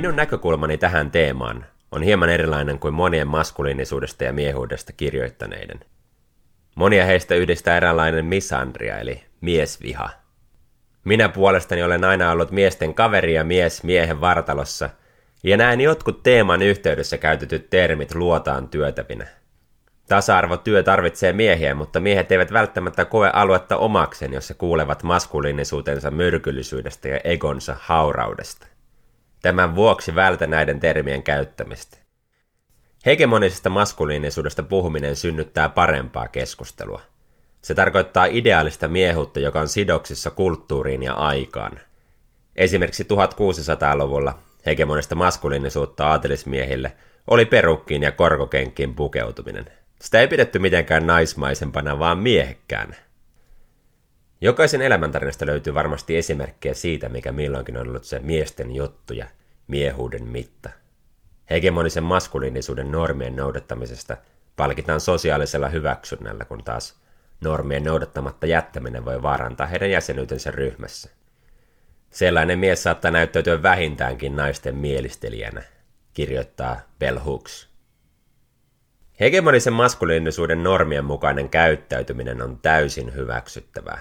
Minun näkökulmani tähän teemaan on hieman erilainen kuin monien maskuliinisuudesta ja miehuudesta kirjoittaneiden. Monia heistä yhdistää eräänlainen misandria eli miesviha. Minä puolestani olen aina ollut miesten kaveri ja mies miehen vartalossa, ja näen jotkut teeman yhteydessä käytetyt termit luotaan työtävinä. Tasa-arvotyö tarvitsee miehiä, mutta miehet eivät välttämättä koe aluetta omakseen, jos he kuulevat maskuliinisuutensa myrkyllisyydestä ja egonsa hauraudesta. Tämän vuoksi vältä näiden termien käyttämistä. Hegemonisesta maskuliinisuudesta puhuminen synnyttää parempaa keskustelua. Se tarkoittaa ideaalista miehuutta, joka on sidoksissa kulttuuriin ja aikaan. Esimerkiksi 1600-luvulla hegemonista maskuliinisuutta aatelismiehille oli perukkiin ja korkokenkkiin pukeutuminen. Sitä ei pidetty mitenkään naismaisempana, vaan miehekkään. Jokaisen elämäntarinasta löytyy varmasti esimerkkejä siitä, mikä milloinkin on ollut se miesten juttu ja miehuuden mitta. Hegemonisen maskuliinisuuden normien noudattamisesta palkitaan sosiaalisella hyväksynnällä, kun taas normien noudattamatta jättäminen voi vaarantaa heidän jäsenyytensä ryhmässä. Sellainen mies saattaa näyttäytyä vähintäänkin naisten mielistelijänä, kirjoittaa Bell Hooks. Hegemonisen maskuliinisuuden normien mukainen käyttäytyminen on täysin hyväksyttävää.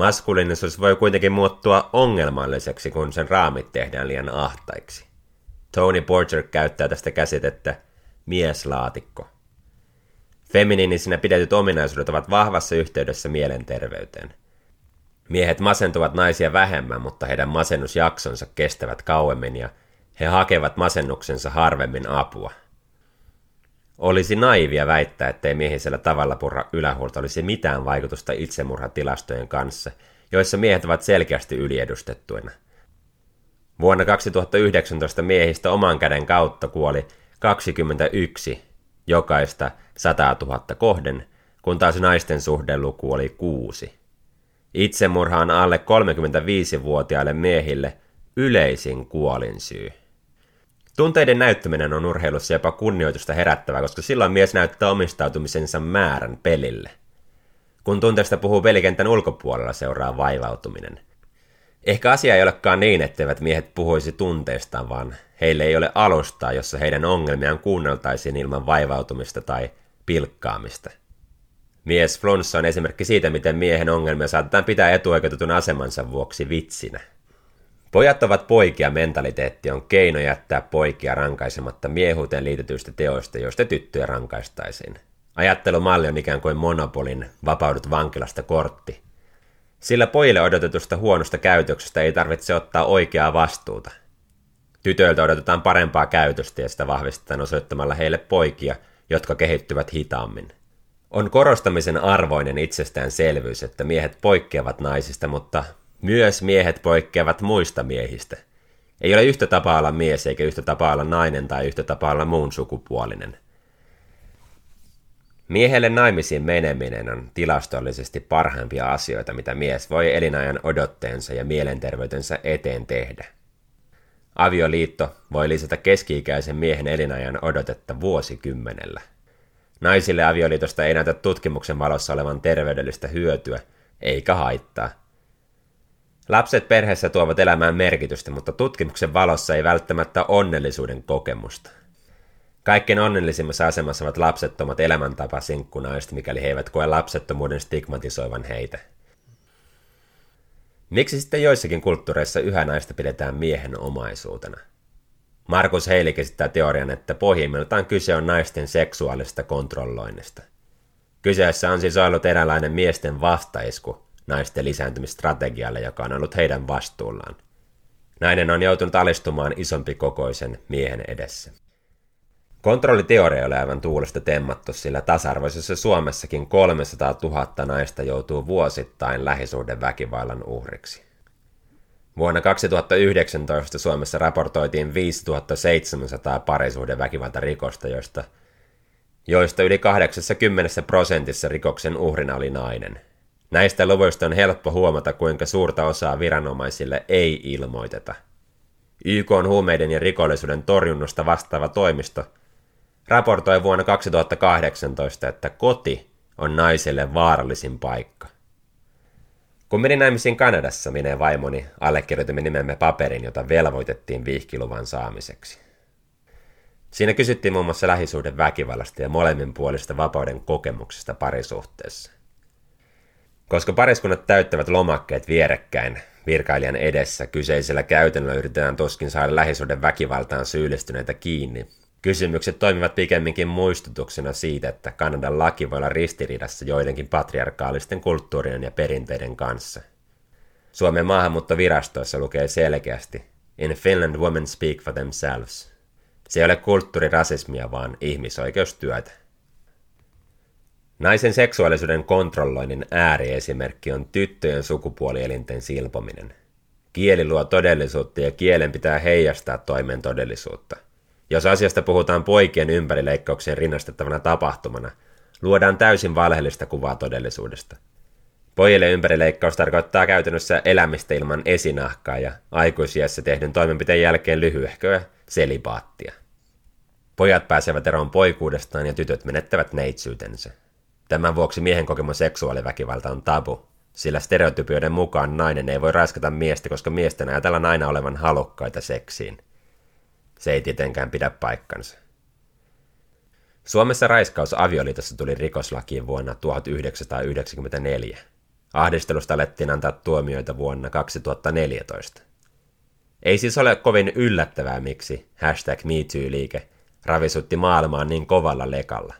Maskuliinisuus voi kuitenkin muuttua ongelmalliseksi, kun sen raamit tehdään liian ahtaiksi. Tony Porter käyttää tästä käsitettä mieslaatikko. Feminiinisinä pidetyt ominaisuudet ovat vahvassa yhteydessä mielenterveyteen. Miehet masentuvat naisia vähemmän, mutta heidän masennusjaksonsa kestävät kauemmin ja he hakevat masennuksensa harvemmin apua. Olisi naivia väittää, ettei miehisellä tavalla purra ylähuolta olisi mitään vaikutusta itsemurhatilastojen kanssa, joissa miehet ovat selkeästi yliedustettuina. Vuonna 2019 miehistä oman käden kautta kuoli 21 jokaista 100 000 kohden, kun taas naisten suhdeluku oli 6. Itsemurha on alle 35-vuotiaille miehille yleisin kuolinsyy. Tunteiden näyttäminen on urheilussa jopa kunnioitusta herättävää, koska silloin mies näyttää omistautumisensa määrän pelille. Kun tunteesta puhuu pelikentän ulkopuolella, seuraa vaivautuminen. Ehkä asia ei olekaan niin, etteivät miehet puhuisi tunteistaan, vaan heille ei ole alustaa, jossa heidän ongelmiaan kuunneltaisiin ilman vaivautumista tai pilkkaamista. Mies flunssa on esimerkki siitä, miten miehen ongelmia saatetaan pitää etuoikeutetun asemansa vuoksi vitsinä. Pojat ovat poikia mentaliteetti on keino jättää poikia rankaisematta miehuuteen liitetyistä teoista, joista tyttöjä rankaistaisiin. Ajattelumalli on ikään kuin monopolin vapaudut vankilasta kortti. Sillä pojille odotetusta huonosta käytöksestä ei tarvitse ottaa oikeaa vastuuta. Tytöiltä odotetaan parempaa käytöstä ja sitä vahvistetaan osoittamalla heille poikia, jotka kehittyvät hitaammin. On korostamisen arvoinen itsestäänselvyys, että miehet poikkeavat naisista, mutta myös miehet poikkeavat muista miehistä. Ei ole yhtä tapaa olla mies eikä yhtä tapaa olla nainen tai yhtä tapaa olla muun sukupuolinen. Miehelle naimisiin meneminen on tilastollisesti parhaimpia asioita, mitä mies voi elinajan odotteensa ja mielenterveytensä eteen tehdä. Avioliitto voi lisätä keski-ikäisen miehen elinajan odotetta vuosikymmenellä. Naisille avioliitosta ei näytä tutkimuksen valossa olevan terveydellistä hyötyä, eikä haittaa. Lapset perheessä tuovat elämään merkitystä, mutta tutkimuksen valossa ei välttämättä onnellisuuden kokemusta. Kaikkein onnellisimmassa asemassa ovat lapsettomat elämäntapa sinkkunaiset, mikäli he eivät koe lapsettomuuden stigmatisoivan heitä. Miksi sitten joissakin kulttuureissa yhä naista pidetään miehen omaisuutena? Markus Heilik esittää teorian, että pohjimmiltaan kyse on naisten seksuaalista kontrolloinnista. Kyseessä on siis ollut eräänlainen miesten vastaisku naisten lisääntymistrategialle, joka on ollut heidän vastuullaan. Nainen on joutunut alistumaan isompi kokoisen miehen edessä. Kontrolliteoria oli aivan tuulesta temmattu, sillä tasa-arvoisessa Suomessakin 300 000 naista joutuu vuosittain lähisuuden väkivallan uhriksi. Vuonna 2019 Suomessa raportoitiin 5700 parisuuden väkivaltarikosta, joista, joista yli 80 prosentissa rikoksen uhrina oli nainen. Näistä luvuista on helppo huomata, kuinka suurta osaa viranomaisille ei ilmoiteta. YK on huumeiden ja rikollisuuden torjunnosta vastaava toimisto raportoi vuonna 2018, että koti on naiselle vaarallisin paikka. Kun menin naimisiin Kanadassa, minä vaimoni allekirjoitimme nimemme paperin, jota velvoitettiin vihkiluvan saamiseksi. Siinä kysyttiin muun muassa lähisuuden väkivallasta ja molemmin puolista vapauden kokemuksesta parisuhteessa. Koska pariskunnat täyttävät lomakkeet vierekkäin virkailijan edessä, kyseisellä käytännöllä yritetään tuskin saada lähisuuden väkivaltaan syyllistyneitä kiinni. Kysymykset toimivat pikemminkin muistutuksena siitä, että Kanadan laki voi olla ristiriidassa joidenkin patriarkaalisten kulttuurien ja perinteiden kanssa. Suomen maahanmuuttovirastoissa lukee selkeästi In Finland women speak for themselves. Se ei ole kulttuurirasismia, vaan ihmisoikeustyötä. Naisen seksuaalisuuden kontrolloinnin ääriesimerkki on tyttöjen sukupuolielinten silpominen. Kieli luo todellisuutta ja kielen pitää heijastaa toimeen todellisuutta. Jos asiasta puhutaan poikien ympärileikkauksien rinnastettavana tapahtumana, luodaan täysin valheellista kuvaa todellisuudesta. Pojille ympärileikkaus tarkoittaa käytännössä elämistä ilman esinahkaa ja aikuisiässä tehdyn toimenpiteen jälkeen lyhyehköä selibaattia. Pojat pääsevät eroon poikuudestaan ja tytöt menettävät neitsyytensä. Tämän vuoksi miehen kokema seksuaaliväkivalta on tabu, sillä stereotypioiden mukaan nainen ei voi raiskata miestä, koska miesten ajatellaan aina olevan halukkaita seksiin. Se ei tietenkään pidä paikkansa. Suomessa raiskaus avioliitossa tuli rikoslakiin vuonna 1994. Ahdistelusta alettiin antaa tuomioita vuonna 2014. Ei siis ole kovin yllättävää, miksi hashtag MeToo-liike ravisutti maailmaa niin kovalla lekalla.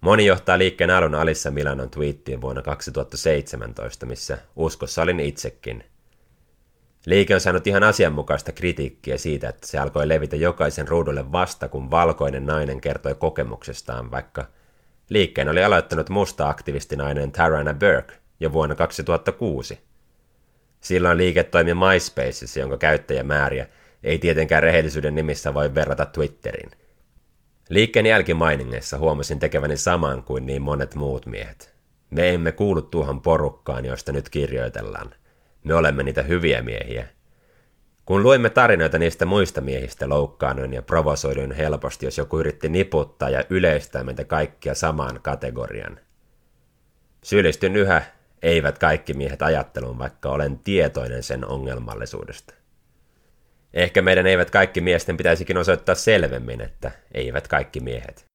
Moni johtaa liikkeen alun Alissa Milanon twiittiin vuonna 2017, missä uskossa olin itsekin. Liike on saanut ihan asianmukaista kritiikkiä siitä, että se alkoi levitä jokaisen ruudulle vasta, kun valkoinen nainen kertoi kokemuksestaan, vaikka liikkeen oli aloittanut musta aktivistinainen Tarana Burke jo vuonna 2006. Silloin liike toimi MySpaceissa, jonka käyttäjämääriä ei tietenkään rehellisyyden nimissä voi verrata Twitteriin – Liikkeen jälkimainingeissa huomasin tekeväni saman kuin niin monet muut miehet. Me emme kuulu tuohon porukkaan, joista nyt kirjoitellaan. Me olemme niitä hyviä miehiä. Kun luimme tarinoita niistä muista miehistä, loukkaanoin ja provosoiduin helposti, jos joku yritti niputtaa ja yleistää meitä kaikkia samaan kategorian. Syyllistyn yhä, eivät kaikki miehet ajatteluun, vaikka olen tietoinen sen ongelmallisuudesta. Ehkä meidän eivät kaikki miesten pitäisikin osoittaa selvemmin, että eivät kaikki miehet.